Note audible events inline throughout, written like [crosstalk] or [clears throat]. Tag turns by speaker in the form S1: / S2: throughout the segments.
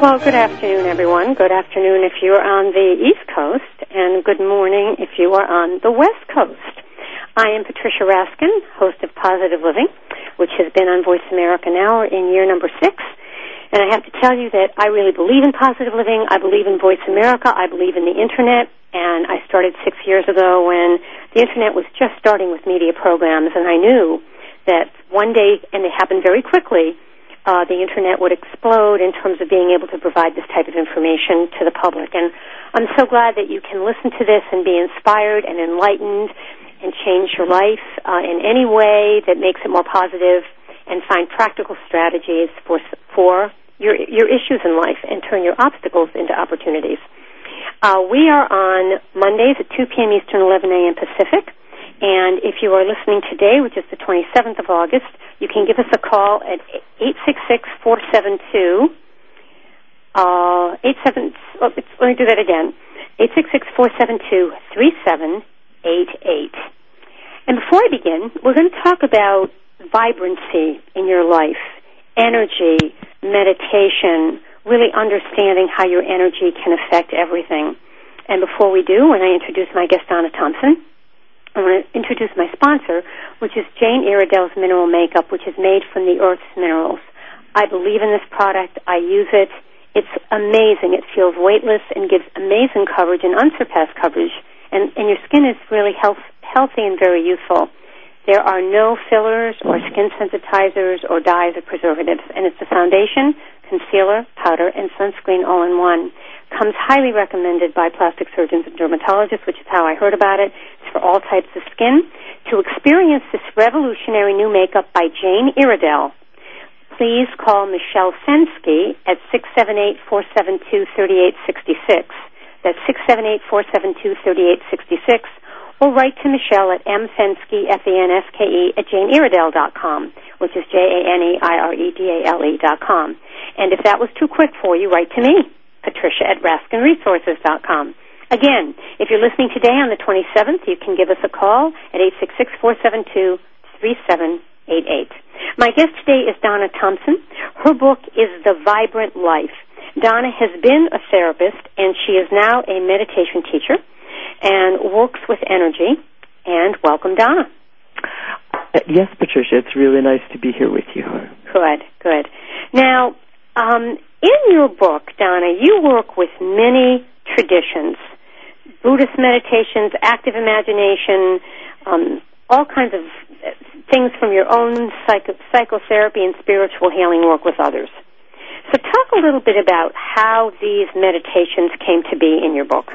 S1: Well, good afternoon, everyone. Good afternoon if you're on the East Coast, and good morning if you are on the West Coast. I am Patricia Raskin, host of Positive Living, which has been on Voice America now in year number six. And I have to tell you that I really believe in positive living. I believe in Voice America. I believe in the Internet. And I started six years ago when the Internet was just starting with media programs, and I knew that one day, and it happened very quickly, uh, the internet would explode in terms of being able to provide this type of information to the public. And I'm so glad that you can listen to this and be inspired and enlightened and change your life uh, in any way that makes it more positive and find practical strategies for for your your issues in life and turn your obstacles into opportunities. Uh, we are on Mondays at 2 p.m. Eastern, 11 a.m. Pacific. And if you are listening today, which is the 27th of August, you can give us a call at 866-472, uh, 87, let me do that again, 866-472-3788. And before I begin, we're going to talk about vibrancy in your life, energy, meditation, really understanding how your energy can affect everything. And before we do, when I introduce my guest, Donna Thomson, I want to introduce my sponsor, which is Jane Iredale's Mineral Makeup, which is made from the Earth's minerals. I believe in this product. I use it. It's amazing. It feels weightless and gives amazing coverage and unsurpassed coverage. And, and your skin is really health, healthy and very youthful. There are no fillers or skin sensitizers or dyes or preservatives. And it's a foundation, concealer, powder, and sunscreen all in one comes highly recommended by plastic surgeons and dermatologists, which is how I heard about it. It's for all types of skin. To experience this revolutionary new makeup by Jane Iredale, please call Michelle Fenske at 678-472-3866. That's 678-472-3866. Or write to Michelle at mfenske, F-E-N-S-K-E, at janeiredale.com, which is J-A-N-E-I-R-E-D-A-L-E dot com. And if that was too quick for you, write to me. Patricia at RaskinResources.com. Again, if you're listening today on the 27th, you can give us a call at 866-472-3788. My guest today is Donna Thomson. Her book is The Vibrant Life. Donna has been a therapist and she is now a meditation teacher and works with energy. And welcome, Donna.
S2: Uh, yes, Patricia, it's really nice to be here with you.
S1: Good, good. Now, um, in your book, Donna, you work with many traditions Buddhist meditations, active imagination, um, all kinds of things from your own psycho- psychotherapy and spiritual healing work with others. So, talk a little bit about how these meditations came to be in your book.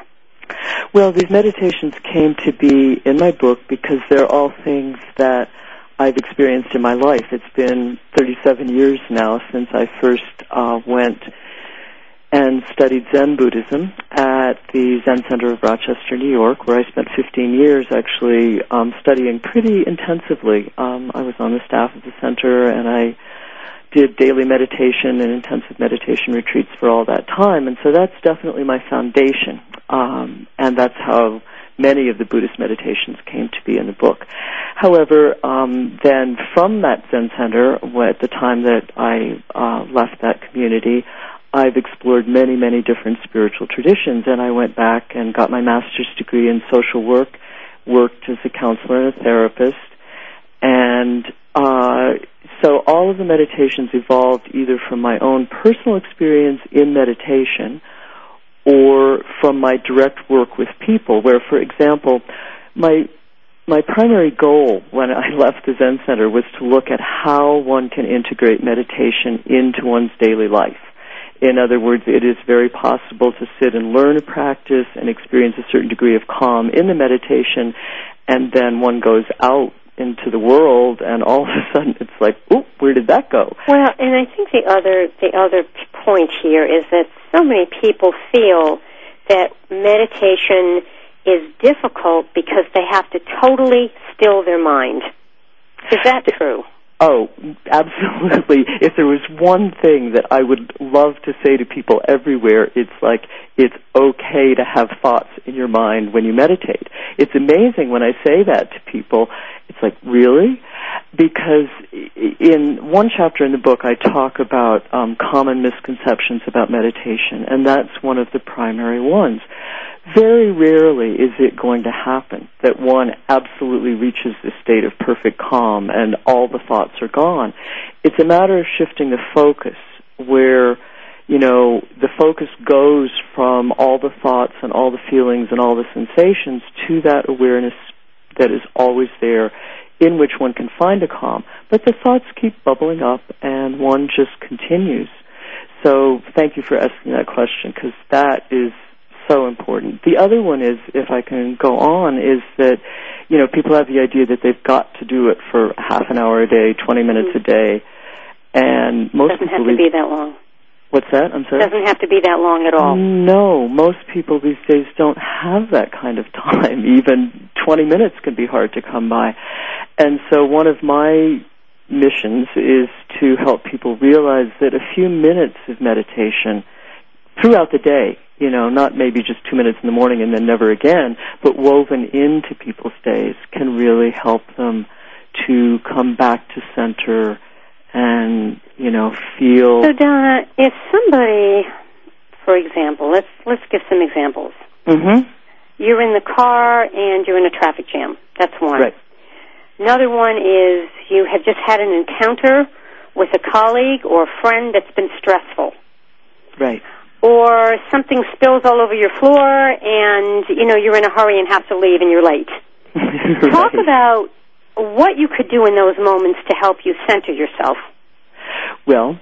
S2: Well, these meditations came to be in my book because they're all things that I've experienced in my life. It's been 37 years now since I first uh, went and studied Zen Buddhism at the Zen Center of Rochester, New York, where I spent 15 years actually um, studying pretty intensively. Um, I was on the staff of the center, and I did daily meditation and intensive meditation retreats for all that time, and so that's definitely my foundation, um, and that's how many of the Buddhist meditations came to be in the book. However, um, then from that Zen center, at the time that I uh, left that community, I've explored many, many different spiritual traditions, and I went back and got my master's degree in social work, worked as a counselor and a therapist, and uh, so all of the meditations evolved either from my own personal experience in meditation or from my direct work with people where for example my my primary goal when I [laughs] left the Zen Center was to look at how one can integrate meditation into one's daily life. In other words, it is very possible to sit and learn a practice and experience a certain degree of calm in the meditation, and then one goes out into the world, and all of a sudden it's like, oh, where did that go?
S1: Well, and I think the other the other point here is that so many people feel that meditation is difficult because they have to totally still their mind. Is that true?
S2: Oh, absolutely. If there was one thing that I would love to say to people everywhere, it's like it's okay to have thoughts in your mind when you meditate. It's amazing when I say that to people. It's like, really? Because in one chapter in the book, I talk about um, common misconceptions about meditation, and that's one of the primary ones very rarely is it going to happen that one absolutely reaches the state of perfect calm and all the thoughts are gone. It's a matter of shifting the focus where, you know, the focus goes from all the thoughts and all the feelings and all the sensations to that awareness that is always there in which one can find a calm. But the thoughts keep bubbling up and one just continues. So thank you for asking that question because that is so important. The other one is, if I can go on, is that you know people have the idea that they've got to do it for half an hour a day, twenty minutes
S1: mm-hmm.
S2: a day, and most it
S1: doesn't
S2: people
S1: have to be that long.
S2: What's that? I'm sorry.
S1: Doesn't have to be that long at all.
S2: No, most people these days don't have that kind of [laughs] time. Even 20 minutes can be hard to come by. And so one of my missions is to help people realize that a few minutes of meditation throughout the day you know, not maybe just two minutes in the morning and then never again, but woven into people's days can really help them to come back to center and, you know, feel.
S1: So, Donna, if somebody, for example, let's let's give some examples.
S2: Mm-hmm.
S1: You're in the car and you're in a traffic jam. That's one.
S2: Right.
S1: Another one is you have just had an encounter with a colleague or a friend that's been stressful.
S2: Right
S1: or something spills all over your floor and you know you're in a hurry and have to leave and you're late. [laughs]
S2: right.
S1: Talk about what you could do in those moments to help you center yourself.
S2: Well,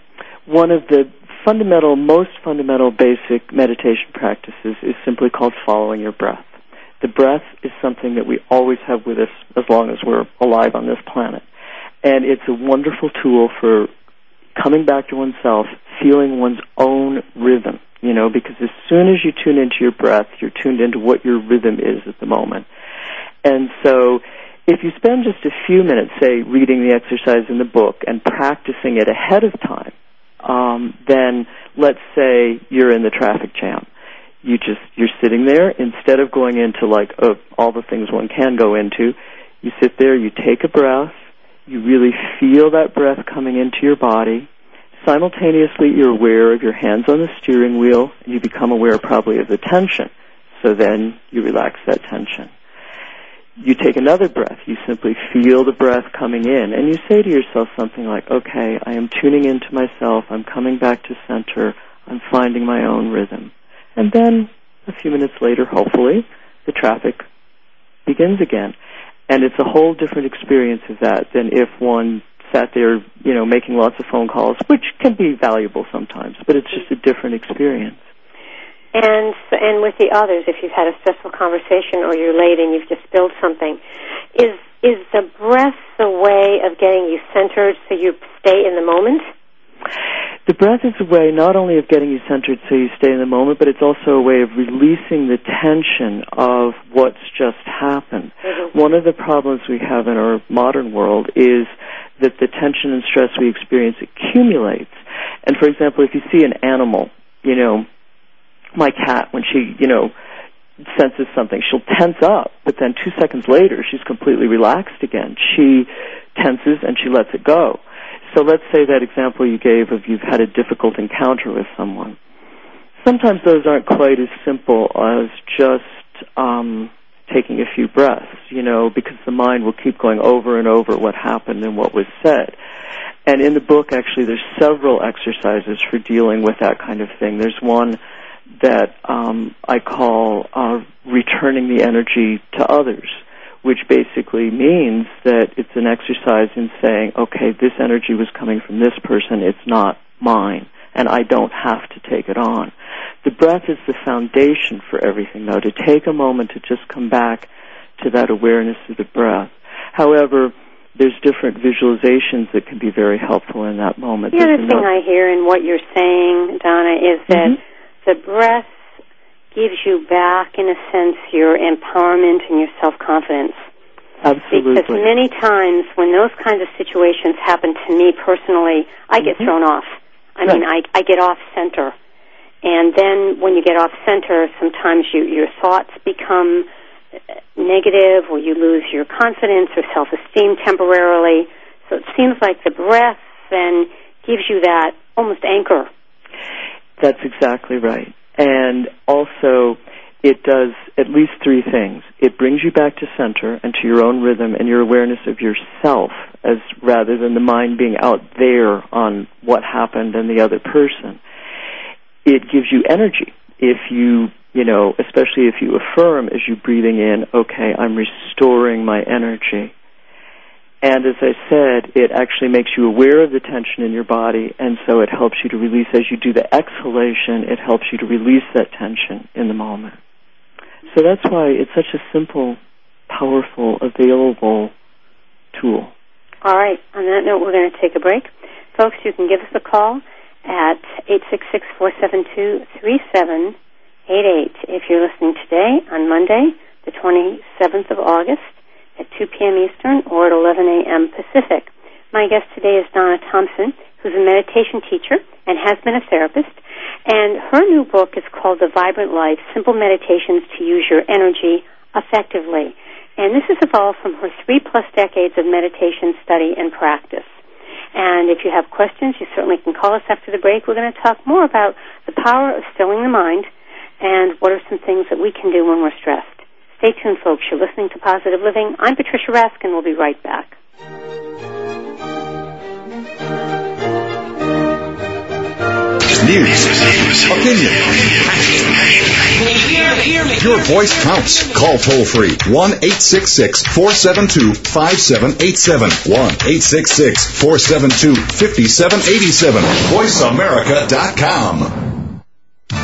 S2: one of the fundamental, most fundamental basic meditation practices is simply called following your breath. The breath is something that we always have with us as long as we're alive on this planet. And it's a wonderful tool for coming back to oneself, feeling one's own rhythm you know, because as soon as you tune into your breath, you're tuned into what your rhythm is at the moment. And so, if you spend just a few minutes, say, reading the exercise in the book and practicing it ahead of time, um, then let's say you're in the traffic jam. You just you're sitting there instead of going into like oh, all the things one can go into. You sit there, you take a breath, you really feel that breath coming into your body simultaneously you're aware of your hands on the steering wheel and you become aware probably of the tension. So then you relax that tension. You take another breath. You simply feel the breath coming in and you say to yourself something like, okay, I am tuning into myself. I'm coming back to center. I'm finding my own rhythm. And then a few minutes later, hopefully, the traffic begins again. And it's a whole different experience of that than if one sat there, you know, making lots of phone calls, which can be valuable sometimes, but it's just a different experience.
S1: And and with the others, if you've had a stressful conversation or you're late and you've just spilled something, is is the breath the way of getting you centered so you stay in the moment?
S2: The breath is a way not only of getting you centered so you stay in the moment, but it's also a way of releasing the tension of what's just happened.
S1: Mm-hmm.
S2: One of the problems we have in our modern world is that the tension and stress we experience accumulates. And for example, if you see an animal, you know, my cat, when she, you know, senses something, she'll tense up, but then two seconds later, she's completely relaxed again. She tenses and she lets it go. So let's say that example you gave of you've had a difficult encounter with someone. Sometimes those aren't quite as simple as just um, taking a few breaths, you know, because the mind will keep going over and over what happened and what was said. And in the book, actually, there's several exercises for dealing with that kind of thing. There's one that um, I call uh, returning the energy to others, which basically means that it's an exercise in saying, okay, this energy was coming from this person, it's not mine, and I don't have to take it on. The breath is the foundation for everything, though, to take a moment to just come back to that awareness of the breath. However, there's different visualizations that can be very helpful in that moment.
S1: The other thing I hear in what you're saying, Donna, is that mm-hmm. The breath gives you back, in a sense, your empowerment and your self confidence.
S2: Absolutely.
S1: Because many times when those kinds of situations happen to me personally, I get mm-hmm. thrown off. I right. mean, I, I get off center. And then when you get off center, sometimes you, your thoughts become negative or you lose your confidence or self-esteem temporarily. So it seems like the breath then gives you that almost anchor.
S2: That's exactly right. And also, it does at least three things. It brings you back to center and to your own rhythm and your awareness of yourself as rather than the mind being out there on what happened and the other person. It gives you energy. If you, you know, especially if you affirm as you're breathing in, okay, I'm restoring my energy. And as I said, it actually makes you aware of the tension in your body, and so it helps you to release. As you do the exhalation, it helps you to release that tension in the moment. So that's why it's such a simple, powerful, available tool.
S1: All right. On that note, we're going to take a break. Folks, you can give us a call at 866-472-3788 if you're listening today on Monday, the 27th of August at 2 p.m. Eastern or at 11 a.m. Pacific. My guest today is Donna Thomson, who's a meditation teacher and has been a therapist. And her new book is called The Vibrant Life Simple Meditations to Use Your Energy Effectively. And this has evolved from her three plus decades of meditation study and practice. And if you have questions, you certainly can call us after the break. We're going to talk more about the power of stilling the mind and what are some things that we can do when we're stressed. Stay tuned, folks. You're listening to Positive Living. I'm Patricia Raskin. We'll be right back.
S3: News, opinion. Your voice counts. Call toll free 1 866 472 5787. 1 866 472 5787. VoiceAmerica.com.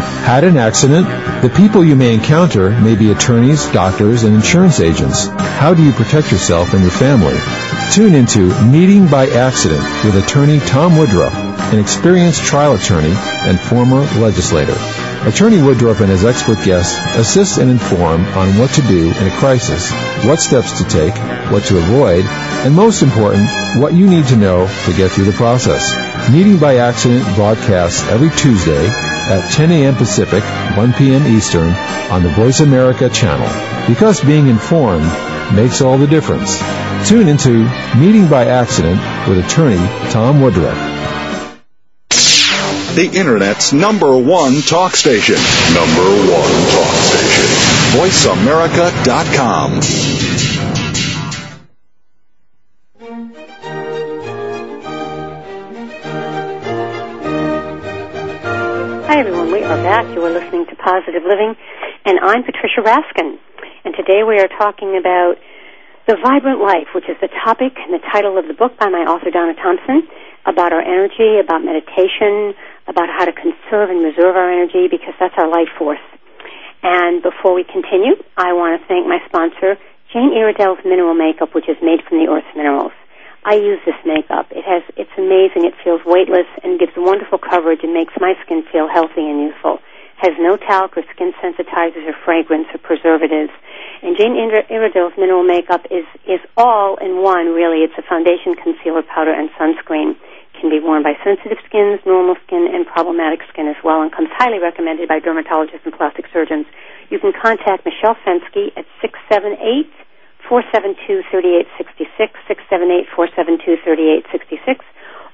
S4: Had an accident? The people you may encounter may be attorneys, doctors, and insurance agents. How do you protect yourself and your family? Tune into Meeting by Accident with attorney Tom Woodruff, an experienced trial attorney and former legislator. Attorney Woodruff and his expert guests assist and inform on what to do in a crisis, what steps to take, what to avoid, and most important, what you need to know to get through the process. Meeting by Accident broadcasts every Tuesday at 10 a.m. Pacific, 1 p.m. Eastern on the Voice America channel. Because being informed makes all the difference. Tune into Meeting by Accident with attorney Tom Woodruff.
S3: The Internet's number one talk station. Number one talk station. VoiceAmerica.com.
S1: You are listening to Positive Living, and I'm Patricia Raskin. And today we are talking about the vibrant life, which is the topic and the title of the book by my author Donna Thomson. about our energy, about meditation, about how to conserve and reserve our energy because that's our life force. And before we continue, I want to thank my sponsor, Jane Iredale's Mineral Makeup, which is made from the Earth's minerals. I use this makeup. It has, it's amazing. It feels weightless and gives wonderful coverage and makes my skin feel healthy and youthful. Has no talc or skin sensitizers or fragrance or preservatives. And Jane Iredale's mineral makeup is, is all in one, really. It's a foundation, concealer, powder, and sunscreen. Can be worn by sensitive skins, normal skin, and problematic skin as well, and comes highly recommended by dermatologists and plastic surgeons. You can contact Michelle Fenske at 678 472 3866, 678 472 3866,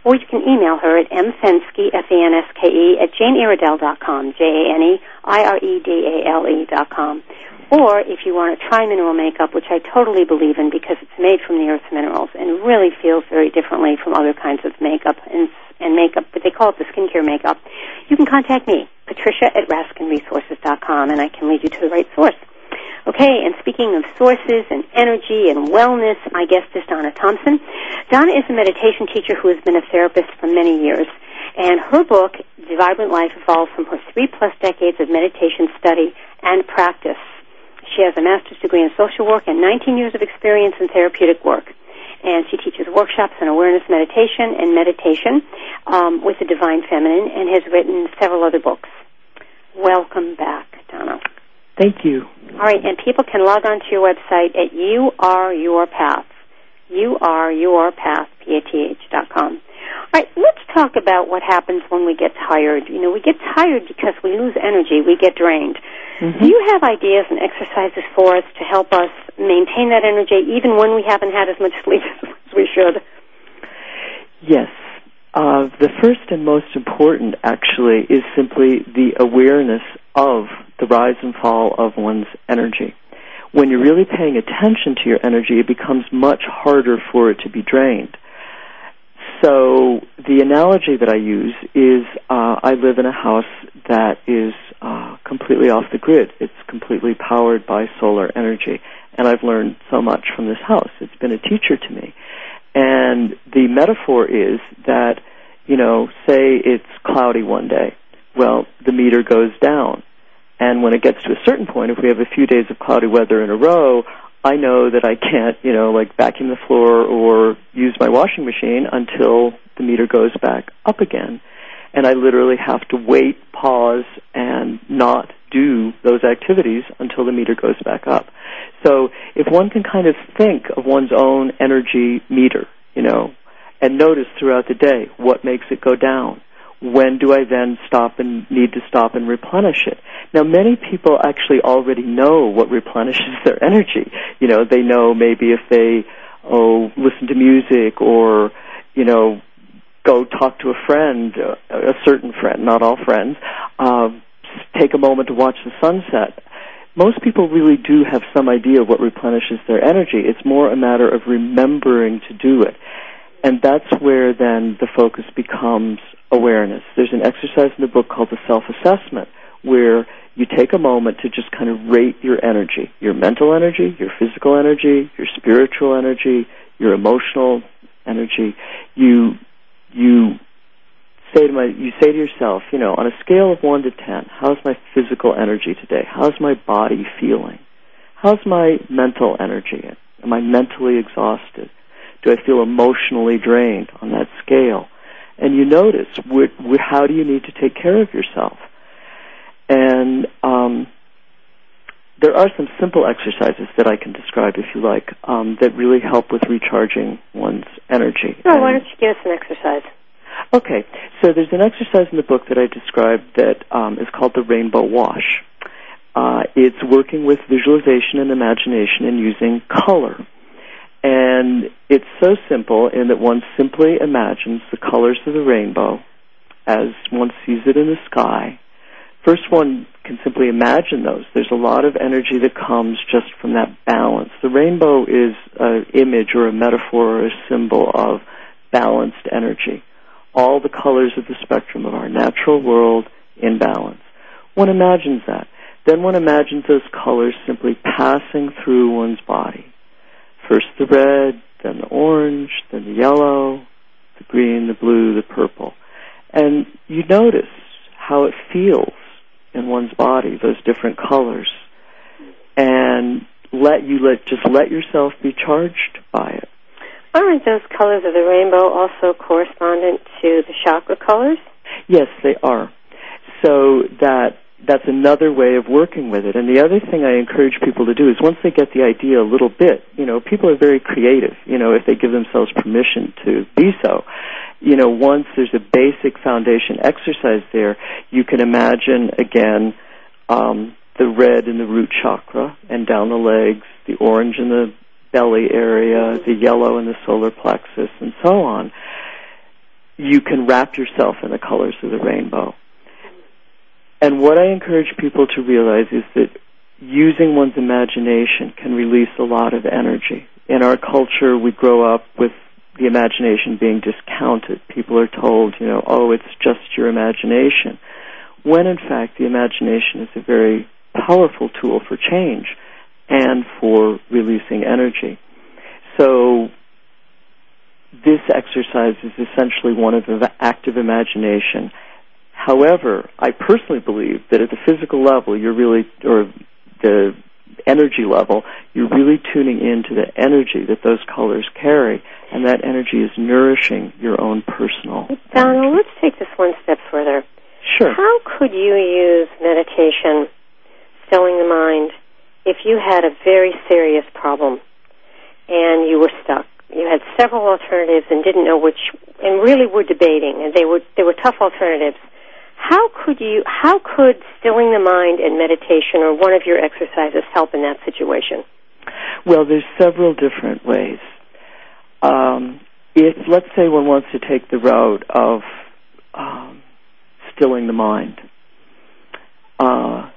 S1: or you can email her at mfenske, F-E-N-S-K-E, at janeiredale.com, J-A-N-E-I-R-E-D-A-L-E dot com. Or if you want to try mineral makeup, which I totally believe in because it's made from the earth's minerals and really feels very differently from other kinds of makeup and, and makeup, but they call it the skincare makeup, you can contact me, Patricia at RaskinResources.com, and I can lead you to the right source. Okay, and speaking of sources and energy and wellness, my guest is Donna Thomson. Donna is a meditation teacher who has been a therapist for many years, and her book, The Vibrant Life, evolved from her three plus decades of meditation study and practice. She has a master's degree in social work and 19 years of experience in therapeutic work. And she teaches workshops on awareness meditation and meditation um, with the Divine Feminine and has written several other books. Welcome back, Donna.
S2: Thank you.
S1: All right, and people can log on to your website at You Are Your Path. You Are Your Path, P-A-T-H dot com. All right, let's talk about what happens when we get tired. You know, we get tired because we lose energy, we get drained. Mm-hmm. Do you have ideas and exercises for us to help us maintain that energy even when we haven't had as much sleep [laughs] as we should?
S2: Yes. Uh, the first and most important, actually, is simply the awareness of the rise and fall of one's energy. When you're really paying attention to your energy, it becomes much harder for it to be drained. So the analogy that I use is uh, I live in a house that is uh, completely off the grid. It's completely powered by solar energy, and I've learned so much from this house. It's been a teacher to me. And the metaphor is that, you know, say it's cloudy one day. Well, the meter goes down and when it gets to a certain point, if we have a few days of cloudy weather in a row, I know that I can't, you know, like vacuum the floor or use my washing machine until the meter goes back up again. And I literally have to wait, pause, and not do those activities until the meter goes back up. So if one can kind of think of one's own energy meter, you know, and notice throughout the day what makes it go down, when do I then stop and need to stop and replenish it? Now, many people actually already know what replenishes [laughs] their energy. You know, they know maybe if they, oh, listen to music or, you know, go talk to a friend, a certain friend, not all friends, uh, take a moment to watch the sunset. Most people really do have some idea of what replenishes their energy. It's more a matter of remembering to do it. And that's where then the focus becomes awareness. There's an exercise in the book called the self-assessment where you take a moment to just kind of rate your energy, your mental energy, your physical energy, your spiritual energy, your emotional energy. You you say to my you say to yourself, you know, on a scale of 1 to 10, how's my physical energy today? How's my body feeling? How's my mental energy? Am I mentally exhausted? Do I feel emotionally drained on that scale? and you notice wh- wh- how do you need to take care of yourself. And um, there are some simple exercises that I can describe, if you like, um, that really help with recharging one's energy.
S1: Oh, why don't you give us an exercise?
S2: Okay, so there's an exercise in the book that I described that um, is called the Rainbow Wash. Uh, it's working with visualization and imagination and using color. And it's so simple in that one simply imagines the colors of the rainbow as one sees it in the sky. First, one can simply imagine those. There's a lot of energy that comes just from that balance. The rainbow is an image or a metaphor or a symbol of balanced energy. All the colors of the spectrum of our natural world in balance. One imagines that. Then one imagines those colors simply passing through one's body First the red, then the orange, then the yellow, the green, the blue, the purple. And you notice how it feels in one's body, those different colors. And let you let just let yourself be charged by it.
S1: Aren't those colors of the rainbow also correspondent to the chakra colors?
S2: Yes, they are. So that that's another way of working with it. And the other thing I encourage people to do is once they get the idea a little bit, you know, people are very creative, you know, if they give themselves permission to be so. You know, once there's a basic foundation exercise there, you can imagine again um, the red in the root chakra and down the legs, the orange in the belly area, the yellow in the solar plexus, and so on. You can wrap yourself in the colors of the rainbow. And what I encourage people to realize is that using one's imagination can release a lot of energy. In our culture, we grow up with the imagination being discounted. People are told, you know, oh, it's just your imagination. When in fact, the imagination is a very powerful tool for change and for releasing energy. So, this exercise is essentially one of active imagination However, I personally believe that at the physical level, you're really, or the energy level, you're really tuning into the energy that those colors carry, and that energy is nourishing your own personal.
S1: Donald, let's take this one step further.
S2: Sure.
S1: How could you use meditation, stilling the mind, if you had a very serious problem and you were stuck? You had several alternatives and didn't know which, and really were debating, and they were they were tough alternatives how could you, how could stilling the mind and meditation or one of your exercises help in that situation?
S2: Well, there's several different ways. Um, if, let's say one wants to take the route of um, stilling the mind, uh,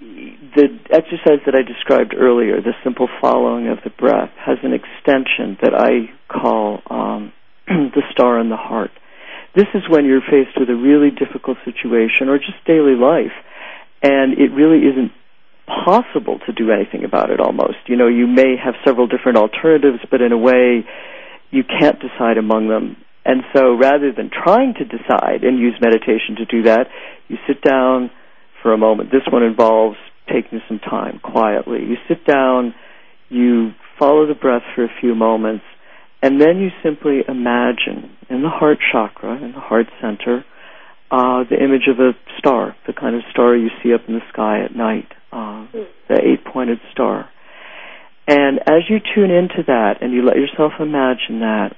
S2: the exercise that I described earlier, the simple following of the breath, has an extension that I call um, [clears throat] the star in the heart. This is when you're faced with a really difficult situation or just daily life, and it really isn't possible to do anything about it almost. You know, you may have several different alternatives, but in a way, you can't decide among them. And so rather than trying to decide and use meditation to do that, you sit down for a moment. This one involves taking some time quietly. You sit down, you follow the breath for a few moments, and then you simply imagine in the heart chakra, in the heart center, uh, the image of a star, the kind of star you see up in the sky at night, uh, the eight-pointed star. And as you tune into that and you let yourself imagine that,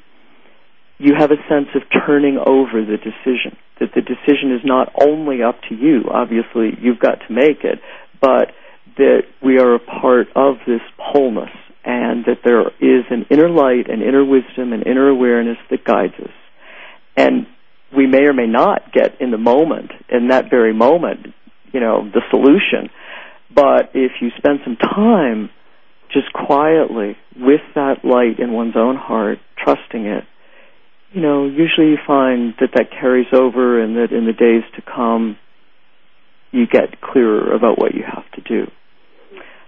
S2: you have a sense of turning over the decision. That the decision is not only up to you, obviously you've got to make it, but that we are a part of this wholeness and that there is an inner light, an inner wisdom, an inner awareness that guides us. And we may or may not get in the moment, in that very moment, you know, the solution. But if you spend some time just quietly with that light in one's own heart, trusting it, you know, usually you find that that carries over and that in the days to come, you get clearer about what you have to do.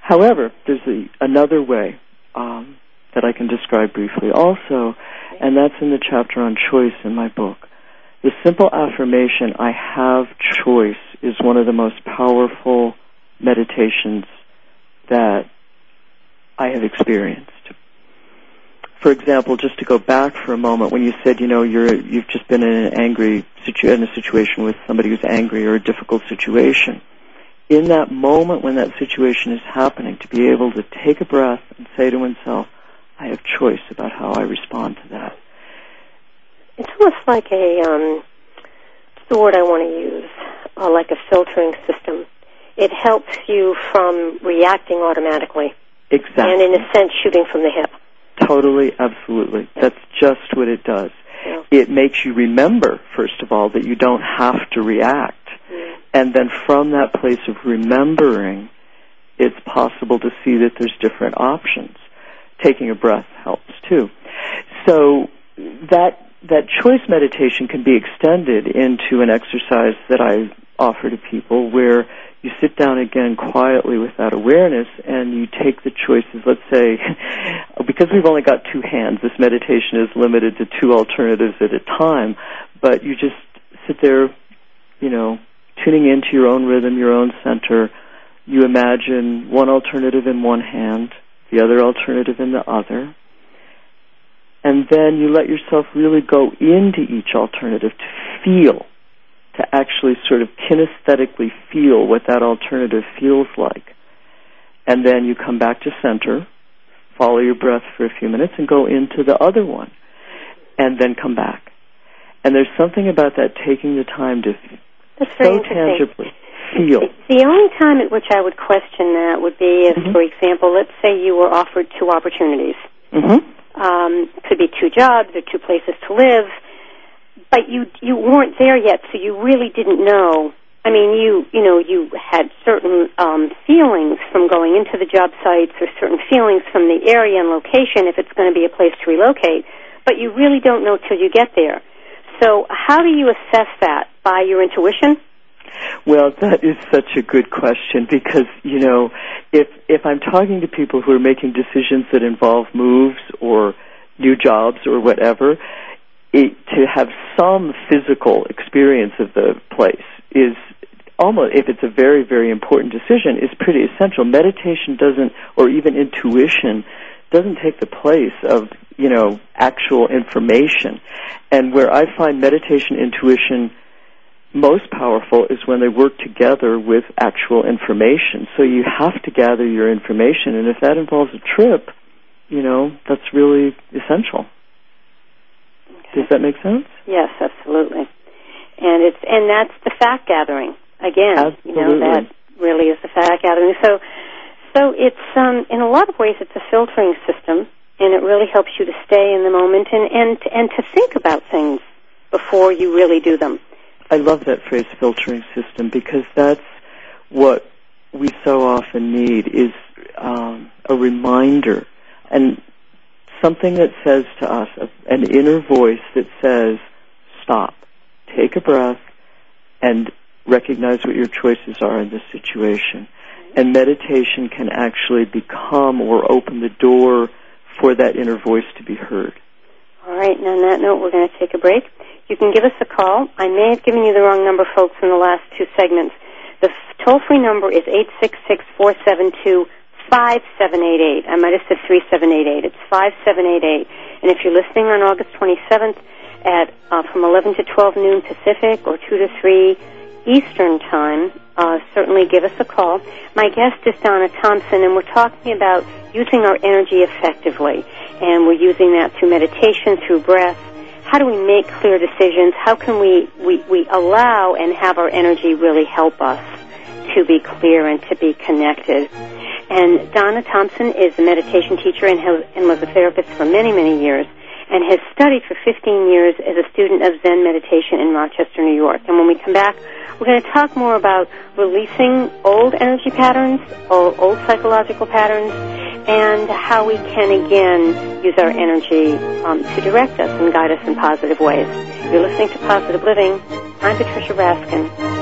S2: However, there's a, another way um, that I can describe briefly also, and that's in the chapter on choice in my book. The simple affirmation, I have choice, is one of the most powerful meditations that I have experienced. For example, just to go back for a moment, when you said, you know, you're, you've just been in an angry situ- in a situation with somebody who's angry or a difficult situation, in that moment when that situation is happening, to be able to take a breath and say to oneself, I have choice about how I respond to that.
S1: It's almost like a, um, the word I want to use, uh, like a filtering system. It helps you from reacting automatically.
S2: Exactly.
S1: And in a sense, shooting from the hip.
S2: Totally, absolutely. That's just what it does.
S1: Yeah.
S2: It makes you remember, first of all, that you don't have to react mm-hmm. and then from that place of remembering, it's possible to see that there's different options. Taking a breath helps too. So that that choice meditation can be extended into an exercise that I offer to people where you sit down again quietly with that awareness and you take the choices. Let's say, [laughs] because we've only got two hands, this meditation is limited to two alternatives at a time, but you just sit there, you know, tuning into your own rhythm, your own center. You imagine one alternative in one hand, the other alternative in the other. And then you let yourself really go into each alternative to feel to actually sort of kinesthetically feel what that alternative feels like. And then you come back to center, follow your breath for a few minutes, and go into the other one. And then come back. And there's something about that taking the time to
S1: That's
S2: so tangibly feel.
S1: The only time at which I would question that would be if,
S2: Mhm.
S1: for example, let's say you were offered two opportunities.
S2: Mm-hmm.
S1: Um, could be two jobs or two places to live, but you you weren't there yet, so you really didn't know. I mean, you you know you had certain um, feelings from going into the job sites, or certain feelings from the area and location if it's going to be a place to relocate, but you really don't know till you get there. So, how do you assess that by your intuition?
S2: Well, that is such a good question because, you know, if if I'm talking to people who are making decisions that involve moves or new jobs or whatever, it, to have some physical experience of the place is almost if it's a very very important decision is pretty essential. Meditation doesn't or even intuition doesn't take the place of, you know, actual information. And where I find meditation intuition most powerful is when they work together with actual information. So you have to gather your information, and if that involves a trip, you know, that's really essential. Does that make sense?
S1: Yes, absolutely. And it's and that's the fact gathering again. You know
S2: Absolutely.
S1: that really is the fact gathering. So so it's um in a lot of ways it's a filtering system and it really helps you to stay in the moment and and and to think about things before you really do them.
S2: I love that phrase filtering system because that's what we so often need is um, a reminder and something that says to us, an inner voice that says, stop, take a breath, and recognize what your choices are in this situation. And meditation can actually become or open the door for that inner voice to be heard.
S1: All right, and on that note, we're going to take a break. You can give us a call. I may have given you the wrong number, folks, in the last two segments. The toll-free number is eight six six four seven two five seven eight eight. I might have said 3788. It's 5788. And if you're listening on August 27th at uh, from 11 to 12 noon Pacific or 2 to 3 Eastern Time, uh, certainly give us a call. My guest is Donna Thomson, and we're talking about using our energy effectively. And we're using that through meditation, through breath. How do we make clear decisions? How can we, we, we allow and have our energy really help us to be clear and to be connected? And Donna Thomson is a meditation teacher and, has, and was a therapist for many, many years and has studied for 15 years as a student of Zen meditation in Rochester, New York. And when we come back, we're going to talk more about releasing old energy patterns, old, psychological patterns, and how we can again use our energy um, to direct us and guide us in positive ways. You're listening to Positive Living. I'm Patricia Raskin.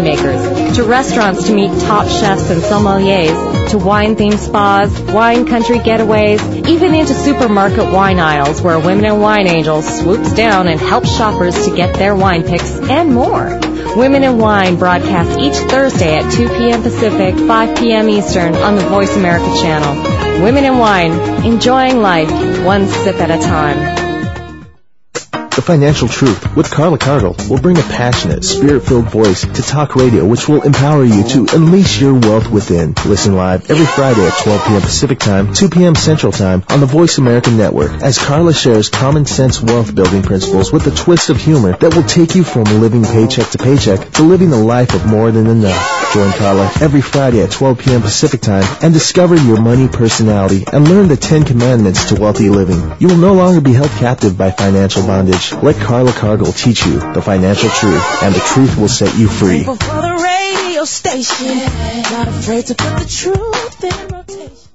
S5: winemakers, to restaurants to meet top chefs and sommeliers, to wine-themed spas, wine country getaways, even into supermarket wine aisles where Women and Wine Angels swoops down and helps shoppers to get their wine picks and more. Women in Wine broadcasts each Thursday at 2 p.m. Pacific, 5 p.m. Eastern on the Voice America channel. Women in Wine, enjoying life one sip at a time.
S6: The Financial Truth with Carla Cargill will bring a passionate, spirit-filled voice to talk radio which will empower you to unleash your wealth within. Listen live every Friday at 12 p.m. Pacific Time, 2 p.m. Central Time on the Voice America Network as Carla shares common sense wealth building principles with a twist of humor that will take you from living paycheck to paycheck to living a life of more than enough. Join Carla every Friday at 12 p.m. Pacific Time and discover your money personality and learn the 10 commandments to wealthy living. You will no longer be held captive by financial bondage. Let Carla Cargill teach you the financial truth, and the truth will set you free.
S7: For the radio station, not afraid to put the truth in rotation.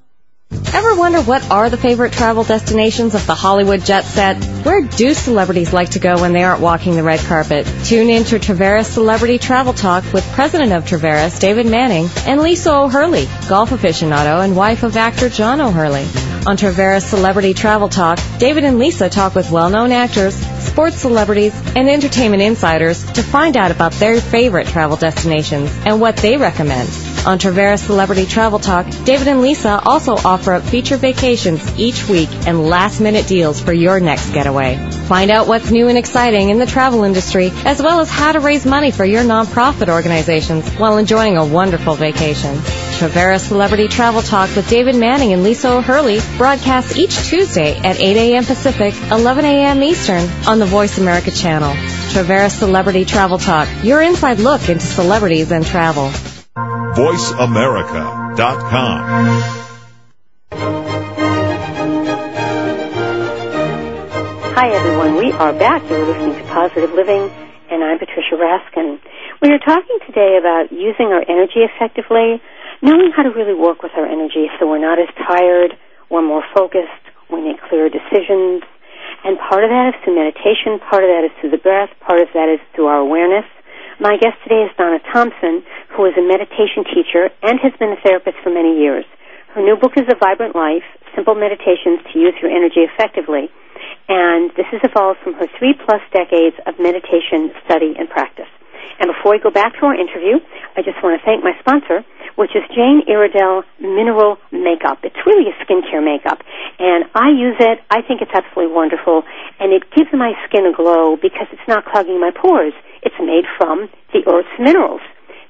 S5: Ever wonder what are the favorite travel destinations of the Hollywood jet set? Where do celebrities like to go when they aren't walking the red carpet? Tune in to Traveras Celebrity Travel Talk with President of Traveras, David Manning, and Lisa O'Hurley, golf aficionado and wife of actor John O'Hurley. On Traveras Celebrity Travel Talk, David and Lisa talk with well-known actors, sports celebrities, and entertainment insiders to find out about their favorite travel destinations and what they recommend. On Traveras Celebrity Travel Talk, David and Lisa also offer up feature vacations each week and last minute deals for your next getaway. Find out what's new and exciting in the travel industry, as well as how to raise money for your nonprofit organizations while enjoying a wonderful vacation. Traveras Celebrity Travel Talk with David Manning and Lisa O'Hurley broadcasts each Tuesday at 8 a.m. Pacific, 11 a.m. Eastern on the Voice America channel. Traveras Celebrity Travel Talk, your inside look into celebrities and travel.
S3: VoiceAmerica.com.
S1: Hi, everyone. We are back. You're listening to Positive Living, and I'm Patricia Raskin. We are talking today about using our energy effectively, knowing how to really work with our energy so we're not as tired, we're more focused, we make clearer decisions. And part of that is through meditation, part of that is through the breath, part of that is through our awareness. My guest today is Donna Thomson, who is a meditation teacher and has been a therapist for many years. Her new book is A Vibrant Life, Simple Meditations to Use Your Energy Effectively and this has evolved from her three plus decades of meditation study and practice. And before we go back to our interview, I just want to thank my sponsor, which is Jane Iredale Mineral Makeup. It's really a skincare makeup, and I use it. I think it's absolutely wonderful, and it gives my skin a glow because it's not clogging my pores. It's made from the Earth's minerals.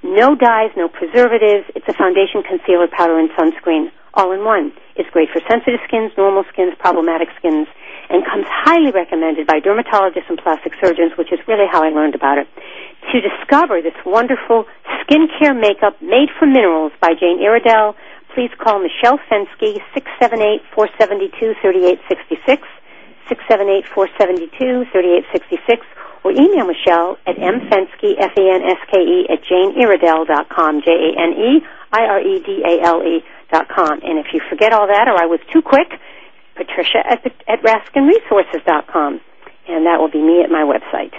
S1: No dyes, no preservatives. It's a foundation, concealer, powder, and sunscreen all in one. It's great for sensitive skins, normal skins, problematic skins and comes highly recommended by dermatologists and plastic surgeons, which is really how I learned about it. To discover this wonderful skincare makeup made from minerals by Jane Iredale, please call Michelle Fenske, 678-472-3866, 678-472-3866, or email Michelle at mfenske, F-E-N-S-K-E, at janeiredale.com, J-A-N-E-I-R-E-D-A-L-E dot com. And if you forget all that, or I was too quick, Patricia at, at RaskinResources.com, and that will be me at my website.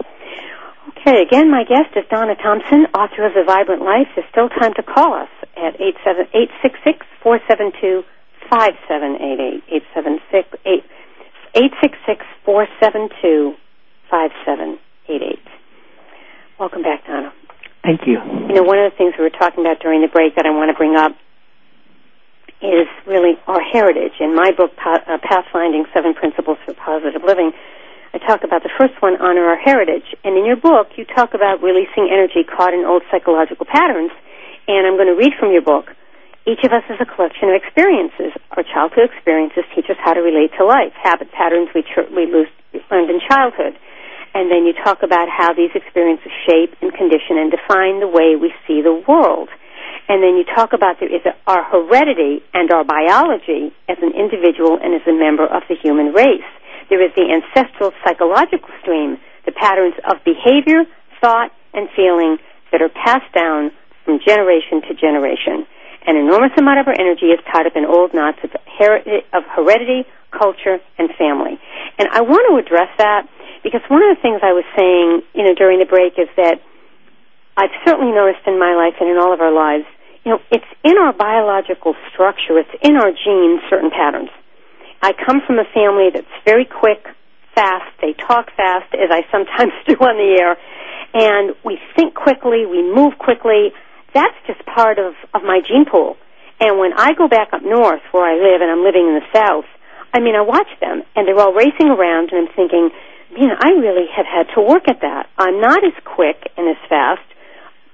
S1: Okay, again, my guest is Donna Thomson, author of The Vibrant Life. There's still time to call us at 866-472-5788, 866-472-5788. Welcome back, Donna.
S2: Thank you.
S1: You know, one of the things we were talking about during the break that I want to bring up is really our heritage. In my book, uh, Pathfinding Seven Principles for Positive Living, I talk about the first one, Honor Our Heritage. And in your book, you talk about releasing energy caught in old psychological patterns. And I'm going to read from your book. Each of us is a collection of experiences. Our childhood experiences teach us how to relate to life, habit patterns we, tr- we lose, learned in childhood. And then you talk about how these experiences shape and condition and define the way we see the world. And then you talk about there is a, our heredity and our biology as an individual and as a member of the human race. There is the ancestral psychological stream, the patterns of behavior, thought, and feeling that are passed down from generation to generation. An enormous amount of our energy is tied up in old knots of, her- of heredity, culture, and family. And I want to address that because one of the things I was saying, you know, during the break is that I've certainly noticed in my life and in all of our lives you know, it's in our biological structure, it's in our genes, certain patterns. I come from a family that's very quick, fast, they talk fast, as I sometimes [laughs] do on the air, and we think quickly, we move quickly. That's just part of, of my gene pool. And when I go back up north where I live and I'm living in the south, I mean, I watch them and they're all racing around and I'm thinking, man, I really have had to work at that. I'm not as quick and as fast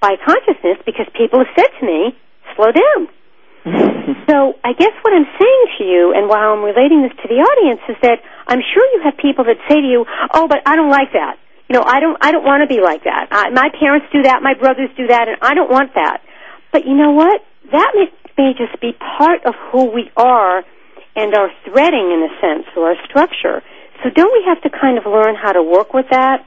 S1: by consciousness because people have said to me, slow down. [laughs] so I guess what I'm saying to you, and while I'm relating this to the audience, is that I'm sure you have people that say to you, "Oh, but I don't like that. You know, I don't. I don't want to be like that. I, my parents do that. My brothers do that, and I don't want that." But you know what? That may, may just be part of who we are and our threading, in a sense, or our structure. So don't we have to kind of learn how to work with that?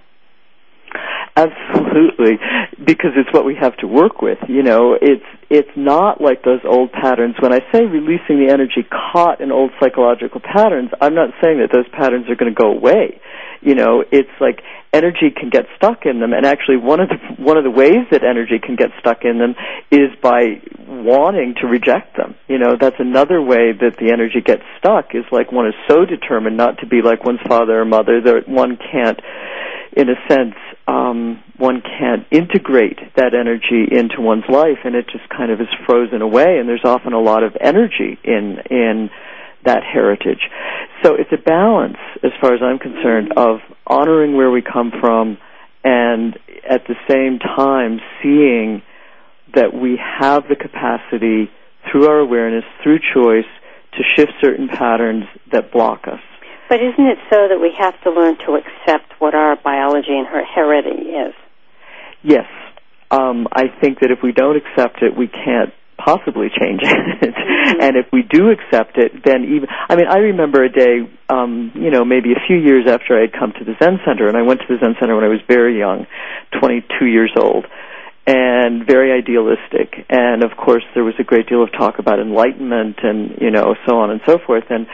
S2: Absolutely, because it's what we have to work with. You know, it's it's not like those old patterns. When I say releasing the energy caught in old psychological patterns, I'm not saying that those patterns are going to go away. You know, it's like energy can get stuck in them, and actually one of the one of the ways that energy can get stuck in them is by wanting to reject them. You know, that's another way that the energy gets stuck. Is like one is so determined not to be like one's father or mother that one can't in a sense, um, one can't integrate that energy into one's life, and it just kind of is frozen away. And there's often a lot of energy in in that heritage. So it's a balance, as far as I'm concerned, of honoring where we come from, and at the same time seeing that we have the capacity through our awareness, through choice, to shift certain patterns that block us.
S1: But isn't it so that we have to learn to accept what our biology and her heredity is?
S2: Yes. Um, I think that if we don't accept it, we can't possibly change it. Mm-hmm. and if we do accept it, then even I mean, I remember a day, um, you know, maybe a few years after I had come to the Zen Center, and I went to the Zen Center when I was very young, 22 years old, and very idealistic. And of course, there was a great deal of talk about enlightenment and you know, so on and so forth. And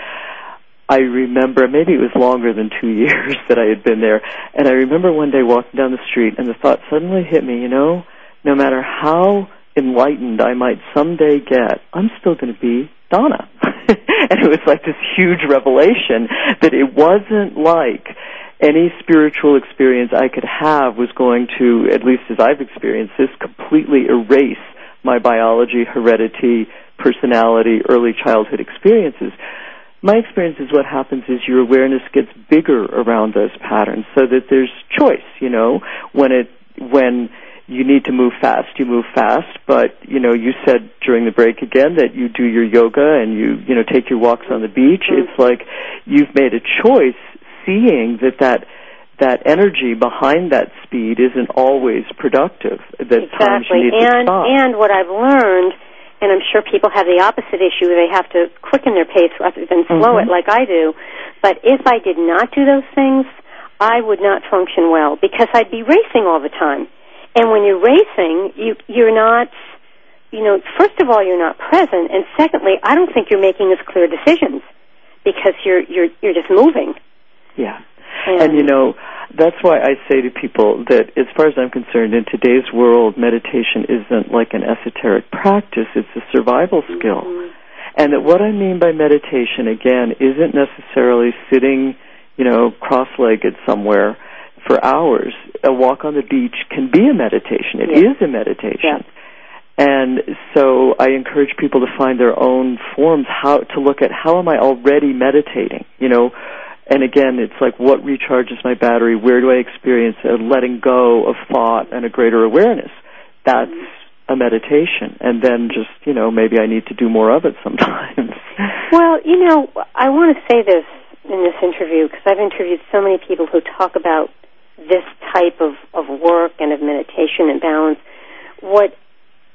S2: I remember maybe it was longer than two [laughs] years that I had been there, and I remember one day walking down the street, and the thought suddenly hit me. You know, no matter how enlightened I might someday get, I'm still going to be Donna. [laughs] and it was like this huge revelation that it wasn't like any spiritual experience I could have was going to, at least as I've experienced this, completely erase my biology, heredity, personality, early childhood experiences my experience is what happens is your awareness gets bigger around those patterns so that there's choice, you know, when it, when you need to move fast, you move fast, but, you know, you said during the break again that you do your yoga and you, you know, take your walks on the beach. Mm-hmm. It's like you've made a choice seeing that that that energy behind that speed isn't always productive. That
S1: exactly.
S2: times you need
S1: and,
S2: to stop.
S1: And what I've learned and I'm sure people have the opposite issue. They have to quicken their pace rather than slow
S2: mm-hmm.
S1: it like I do. But if I did not do those things, I would not function well because I'd be racing all the time. And when you're racing, you you're not you know, first of all you're not present and secondly, I don't think you're making as clear decisions because you're you're you're just moving.
S2: Yeah. And, and you know, that's why I say to people that, as far as I'm concerned, in today's world, meditation isn't like an esoteric practice, it's a survival skill.
S1: Mm-hmm.
S2: And that what I mean by meditation, again, isn't necessarily sitting, you know, cross legged somewhere for hours. A walk on the beach can be a meditation. It
S1: yeah.
S2: is a meditation.
S1: Yeah.
S2: And so I encourage people to find their own forms, how to look at how am I already meditating? You know, and again, it's like what recharges my battery? Where do I experience a letting go of thought and a greater awareness? That's a meditation. And then just, you know, maybe I need to do more of it sometimes. [laughs]
S1: Well, you know, I want to say this in this interview because I've interviewed so many people who talk about this type of, of work and of meditation and balance. What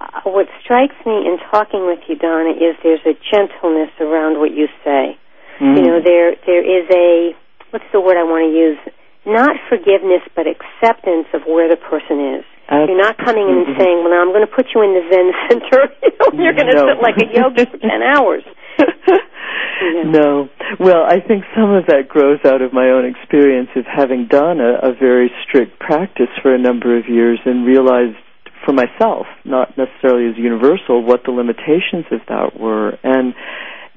S1: uh, what strikes me in talking with you, Donna, is there's a gentleness around what you say.
S2: Mm.
S1: You know, there there is a what's the word I want to use? Not forgiveness, but acceptance of where the person is.
S2: Uh,
S1: you're not coming in and
S2: mm-hmm.
S1: saying, "Well, now I'm going to put you in the Zen [laughs] center. [laughs] you know, you're going to
S2: no.
S1: sit like a yogi for ten hours." [laughs] yeah.
S2: No. Well, I think some of that grows out of my own experience of having done a, a very strict practice for a number of years and realized for myself, not necessarily as universal, what the limitations of that were. And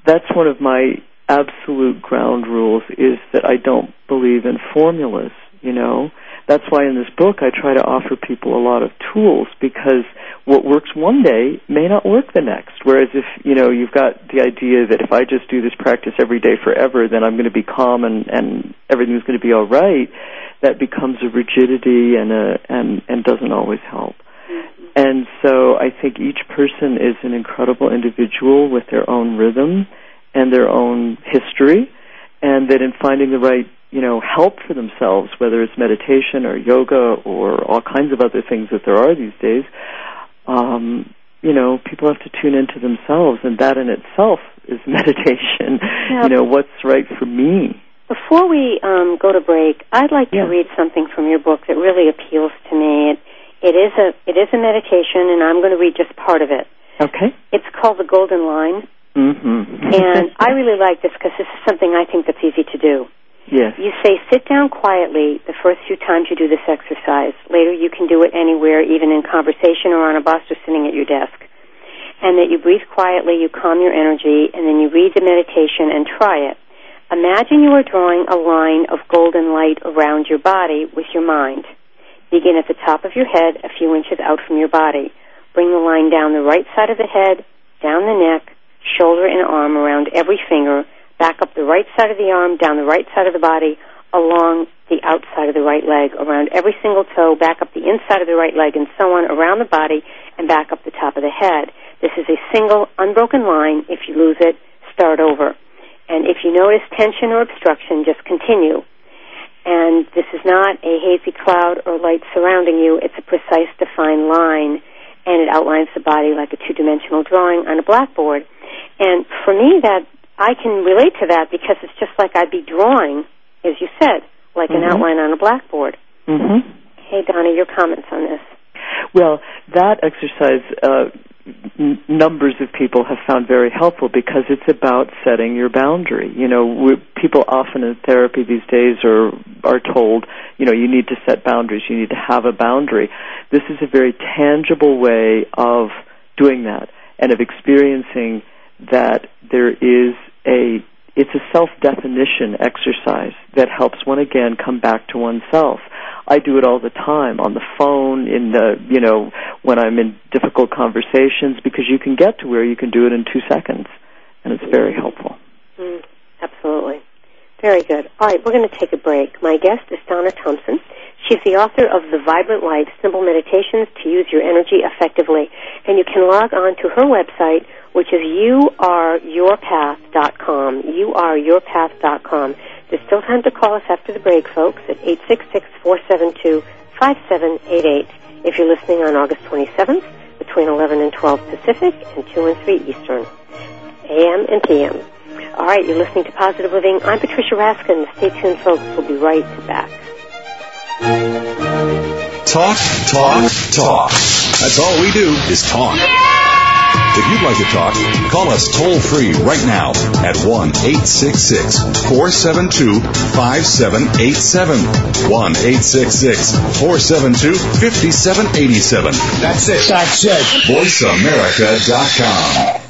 S2: that's one of my absolute ground rules is that I don't believe in formulas, you know. That's why in this book I try to offer people a lot of tools because what works one day may not work the next. Whereas if, you know, you've got the idea that if I just do this practice every day forever, then I'm going to be calm and, and everything's going to be all right, that becomes a rigidity and a, and, and doesn't always help. And so I think each person is an incredible individual with their own rhythm and their own history, and that in finding the right you know, help for themselves, whether it's meditation or yoga or all kinds of other things that there are these days, um, you know, people have to tune into themselves, and that in itself is [laughs] meditation. You know, what's right for me.
S1: Before we um, go to break, I'd like yeah. to read something from your book that really appeals to me. It, it is a it is a meditation, and I'm going to read just part of it.
S2: Okay.
S1: It's called the Golden Line.
S2: Mm-hmm.
S1: and I really like this because this is something I think that's easy to do.
S2: Yes.
S1: You say sit down quietly the first few times you do this exercise. Later you can do it anywhere, even in conversation or on a bus or sitting at your desk. And that you breathe quietly, you calm your energy, and then you read the meditation and try it. Imagine you are drawing a line of golden light around your body with your mind. Begin at the top of your head, a few inches out from your body. Bring the line down the right side of the head, down the neck, shoulder and arm around every finger, back up the right side of the arm, down the right side of the body, along the outside of the right leg, around every single toe, back up the inside of the right leg, and so on around the body, and back up the top of the head. This is a single, unbroken line. If you lose it, start over. And if you notice tension or obstruction, just continue. And this is not a hazy cloud or light surrounding you. It's a precise, defined line, and it outlines the body like a two-dimensional drawing on a blackboard. And for me, that I can relate to that because it's just like I'd be drawing, as you said, like mm-hmm. an outline on a blackboard.
S2: Mm-hmm.
S1: Hey, Donna, your comments on this?
S2: Well, that exercise, uh, numbers of people have found very helpful because it's about setting your boundary. You know, people often in therapy these days are are told, you know, you need to set boundaries. You need to have a boundary. This is a very tangible way of doing that and of experiencing that there is a it's a self-definition exercise that helps one again come back to oneself. I do it all the time on the phone, in the you know when I'm in difficult conversations, because you can get to where you can do it in two seconds, and it's very helpful.
S1: Mm, absolutely, very good. All right, we're going to take a break. My guest is Donna Thomson. She's the author of The Vibrant Life: Simple Meditations to Use Your Energy Effectively, and you can log on to her website which is youareyourpath.com. Youareyourpath.com. There's still time to call us after the break, folks, at 866-472-5788. If you're listening on August 27th, between 11 and 12 Pacific and 2 and 3 Eastern, AM and PM. All right, you're listening to Positive Living. I'm Patricia Raskin. Stay tuned, folks. We'll be right back.
S3: Talk, talk, talk. That's all we do is talk. Yeah! If you'd like to talk, call us toll free right now at 1 866 472 5787. 1 866 472 5787. That's it. That's it. VoiceAmerica.com.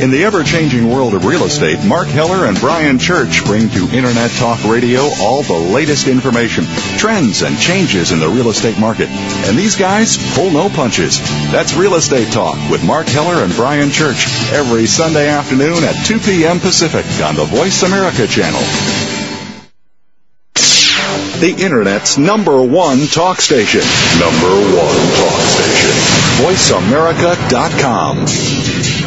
S3: In the ever-changing world of real estate, Mark Heller and Brian Church bring to Internet Talk Radio all the latest information, trends, and changes in the real estate market. And these guys pull no punches. That's Real Estate Talk with Mark Heller and Brian Church every Sunday afternoon at 2 p.m. Pacific on the Voice America channel. The Internet's number one talk station. Number one talk station. VoiceAmerica.com.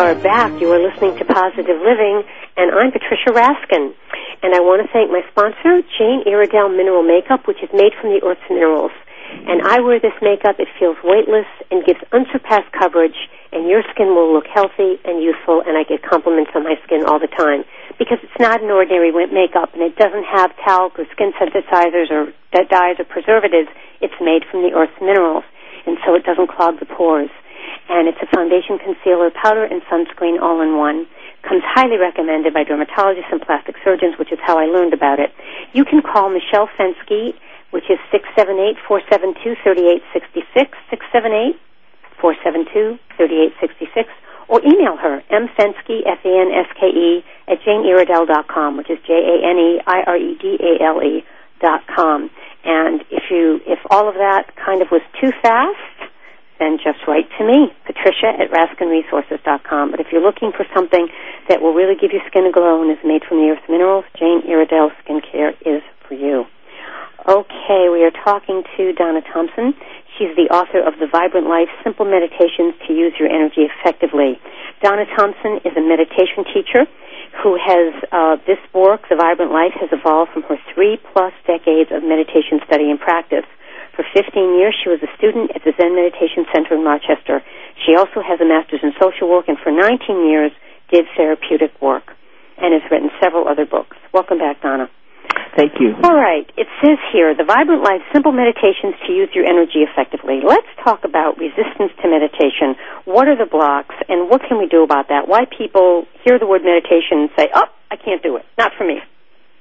S1: are back. You are listening to Positive Living, and I'm Patricia Raskin. And I want to thank my sponsor, Jane Iredale Mineral Makeup, which is made from the earth's minerals. And I wear this makeup. It feels weightless and gives unsurpassed coverage, and your skin will look healthy and youthful, and I get compliments on my skin all the time. Because it's not an ordinary makeup, and it doesn't have talc or skin sensitizers or dyes or preservatives. It's made from the earth's minerals, and so it doesn't clog the pores and it's a foundation, concealer, powder, and sunscreen all in one. Comes highly recommended by dermatologists and plastic surgeons, which is how I learned about it. You can call Michelle Fenske, which is six seven eight four seven two thirty eight sixty six six seven eight four seven two thirty eight sixty six, or email her mfenske f e n s k e at janeiredale.com, which is j a n e i r e d a l e dot com. And if you if all of that kind of was too fast, then just write to me, Patricia at RaskinResources.com. But if you're looking for something that will really give your skin a glow and is made from the earth's minerals, Jane Iredale Skincare is for you. Okay, we are talking to Donna Thomson. She's the author of The Vibrant Life Simple Meditations to Use Your Energy Effectively. Donna Thomson is a meditation teacher who has, uh, this work, The Vibrant Life, has evolved from her three plus decades of meditation study and practice. For 15 years, she was a student at the Zen Meditation Center in Rochester. She also has a master's in social work and for 19 years did therapeutic work and has written several other books. Welcome back, Donna.
S2: Thank you.
S1: All right. It says here, the Vibrant Life, Simple Meditations to Use Your Energy Effectively. Let's talk about resistance to meditation. What are the blocks and what can we do about that? Why people hear the word meditation and say, oh, I can't do it. Not for me.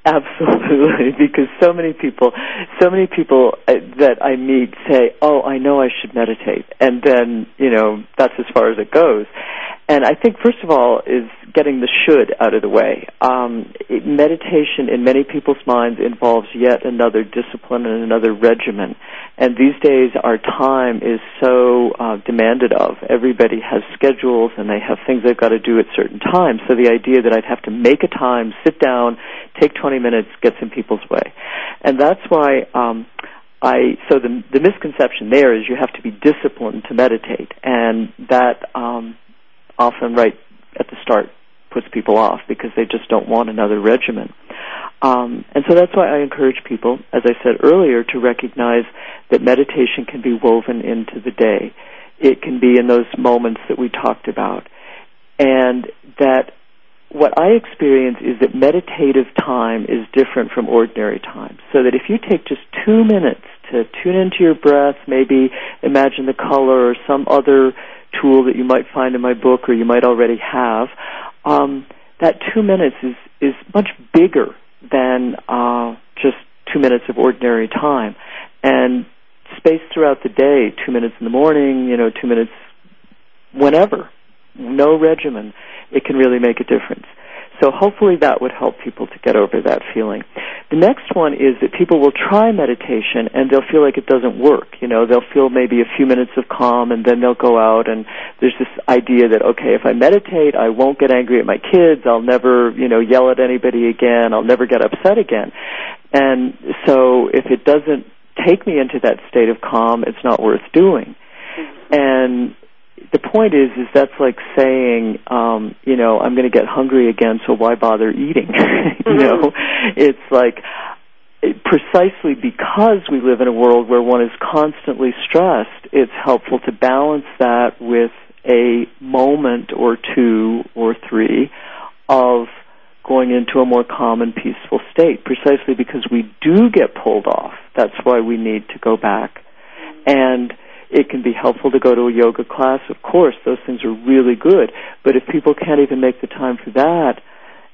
S2: Absolutely, because so many people, so many people uh, that I meet say, "Oh, I know I should meditate," and then you know that's as far as it goes. And I think first of all is getting the should out of the way. Um, it, meditation, in many people's minds, involves yet another discipline and another regimen. And these days, our time is so uh, demanded of. Everybody has schedules and they have things they've got to do at certain times. So the idea that I'd have to make a time, sit down, take 20 minutes gets in people's way. And that's why um, I so the the misconception there is you have to be disciplined to meditate, and that um, often right at the start puts people off because they just don't want another regimen. Um, and so that's why I encourage people, as I said earlier, to recognize that meditation can be woven into the day. It can be in those moments that we talked about, and that what I experience is that meditative time is different from ordinary time. So that if you take just two minutes to tune into your breath, maybe imagine the color or some other tool that you might find in my book or you might already have, um, that two minutes is, is much bigger than uh, just two minutes of ordinary time. And spaced throughout the day, two minutes in the morning, you know, two minutes whenever, no regimen, it can really make a difference. So hopefully that would help people to get over that feeling. The next one is that people will try meditation and they'll feel like it doesn't work. You know, they'll feel maybe a few minutes of calm and then they'll go out and there's this idea that, okay, if I meditate, I won't get angry at my kids, I'll never, you know, yell at anybody again, I'll never get upset again. And so if it doesn't take me into that state of calm, it's not worth doing. Mm-hmm. And the point is is that's like saying um you know i'm going to get hungry again so why bother eating [laughs] you know it's like precisely because we live in a world where one is constantly stressed it's helpful to balance that with a moment or two or three of going into a more calm and peaceful state precisely because we do get pulled off. That's why we need to go back. And it can be helpful to go to a yoga class. Of course, those things are really good. But if people can't even make the time for that,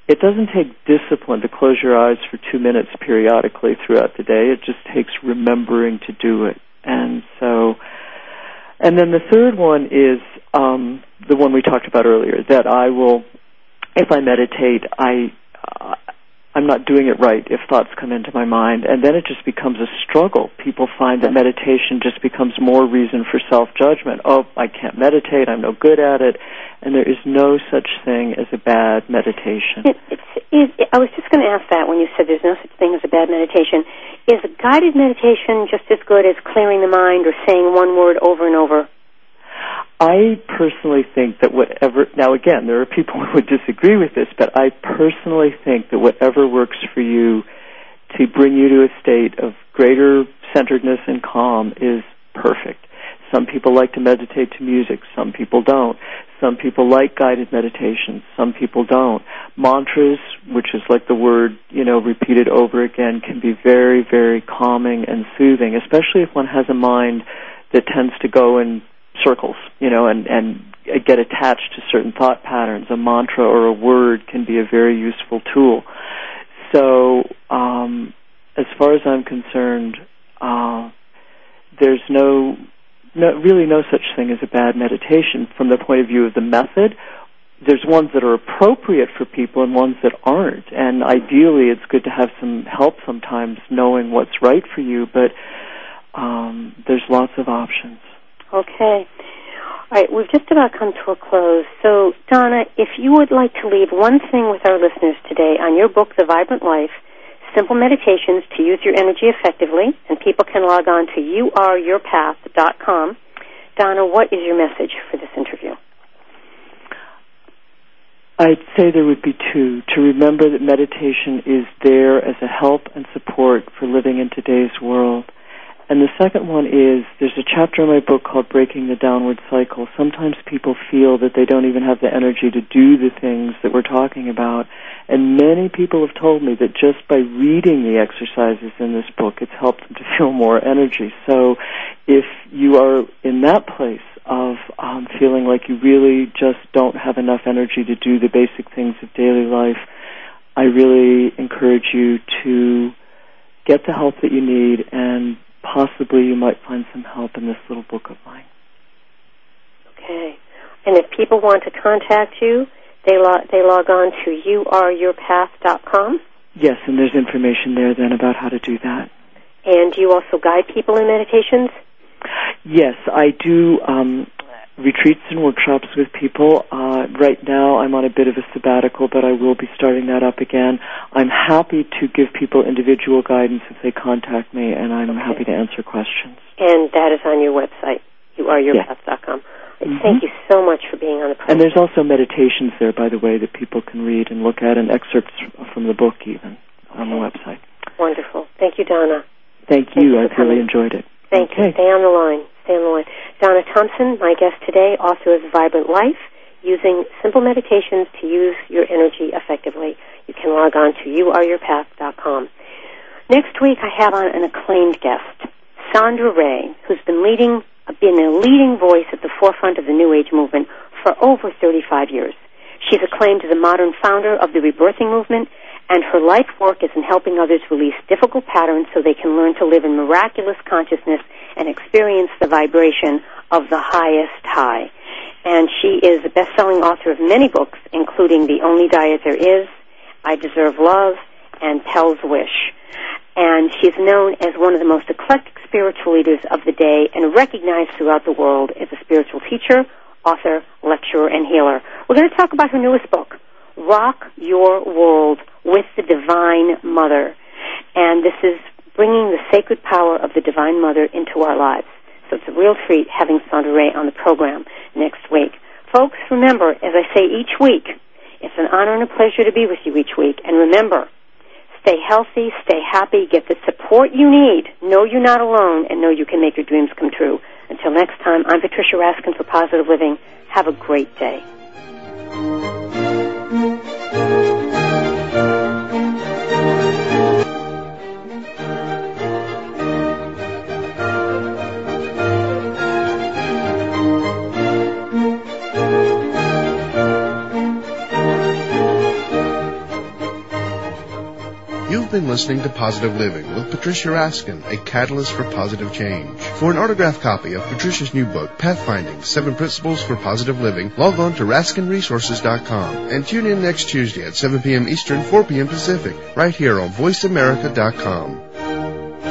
S2: it doesn't take discipline to close your eyes for two minutes periodically throughout the day. It just takes remembering to do it. And so, and then the third one is um, the one we talked about earlier. That I will, if I meditate, I I'm not doing it right if thoughts come into my mind. And then it just becomes a struggle. People find that meditation just becomes more reason for self-judgment. Oh, I can't meditate. I'm no good at it. And there is no such thing as a bad meditation.
S1: It, it's, it, I was just going to ask that when you said there's no such thing as a bad meditation. Is guided meditation just as good as clearing the mind or saying one word over and over?
S2: I personally think that whatever, now again, there are people [laughs] who would disagree with this, but I personally think that whatever works for you to bring you to a state of greater centeredness and calm is perfect. Some people like to meditate to music, some people don't. Some people like guided meditations, some people don't. Mantras, which is like the word, you know, repeated over again, can be very, very calming and soothing, especially if one has a mind that tends to go in circles, you know, and, and get attached to certain thought patterns. A mantra or a word can be a very useful tool. So, um, as far as I'm concerned, uh, there's no, no, really no such thing as a bad meditation from the point of view of the method. There's ones that are appropriate for people and ones that aren't. And ideally, it's good to have some help sometimes knowing what's right for you, but um, there's lots of options.
S1: Okay. All right, we've just about come to a close. So, Donna, if you would like to leave one thing with our listeners today on your book, The Vibrant Life, Simple Meditations to Use Your Energy Effectively, and people can log on to youareyourpath.com. Donna, what is your message for this interview?
S2: I'd say there would be two. To remember that meditation is there as a help and support for living in today's world and the second one is there's a chapter in my book called Breaking the Downward Cycle. Sometimes people feel that they don't even have the energy to do the things that we're talking about. And many people have told me that just by reading the exercises in this book, it's helped them to feel more energy. So if you are in that place of um, feeling like you really just don't have enough energy to do the basic things of daily life, I really encourage you to get the help that you need and possibly you might find some help in this little book of mine.
S1: Okay. And if people want to contact you, they log, they log on to youareyourpath.com?
S2: Yes, and there's information there then about how to do that.
S1: And do you also guide people in meditations?
S2: Yes, I do. Um, retreats and workshops with people. Uh, right now, I'm on a bit of a sabbatical, but I will be starting that up again. I'm happy to give people individual guidance if they contact me, and I'm okay. happy to answer questions.
S1: And that is on your website, youareyourpath.com. Mm-hmm. Thank you so much for being on the program.
S2: And there's also meditations there, by the way, that people can read and look at, and excerpts from the book even on the website.
S1: Wonderful. Thank you, Donna.
S2: Thank you. I've really enjoyed it.
S1: Thank
S2: okay.
S1: you. Stay on the line. Donna Thomson, my guest today, author of Vibrant Life, using simple meditations to use your energy effectively. You can log on to youareyourpath.com. Next week, I have on an acclaimed guest, Sondra Ray, who's been leading, been a leading voice at the forefront of the New Age movement for over 35 years. She's acclaimed as a modern founder of the rebirthing movement and her life work is in helping others release difficult patterns so they can learn to live in miraculous consciousness and experience the vibration of the highest high. And she is a best-selling author of many books, including The Only Diet There Is, I Deserve Love, and Pele's Wish. And she's known as one of the most eclectic spiritual leaders of the day and recognized throughout the world as a spiritual teacher, author, lecturer, and healer. We're going to talk about her newest book, Rock Your World with the Divine Mother. And this is bringing the sacred power of the Divine Mother into our lives. So it's a real treat having Sondra Ray on the program next week. Folks, remember, as I say each week, it's an honor and a pleasure to be with you each week. And remember, stay healthy, stay happy, get the support you need. Know you're not alone, and know you can make your dreams come true. Until next time, I'm Patricia Raskin for Positive Living. Have a great day.
S8: thank you been listening to Positive Living with Patricia Raskin, a catalyst for positive change. For an autographed copy of Patricia's new book, Pathfinding, Seven Principles for Positive Living, log on to RaskinResources.com and tune in next Tuesday at 7 p.m. Eastern, 4 p.m. Pacific, right here on VoiceAmerica.com.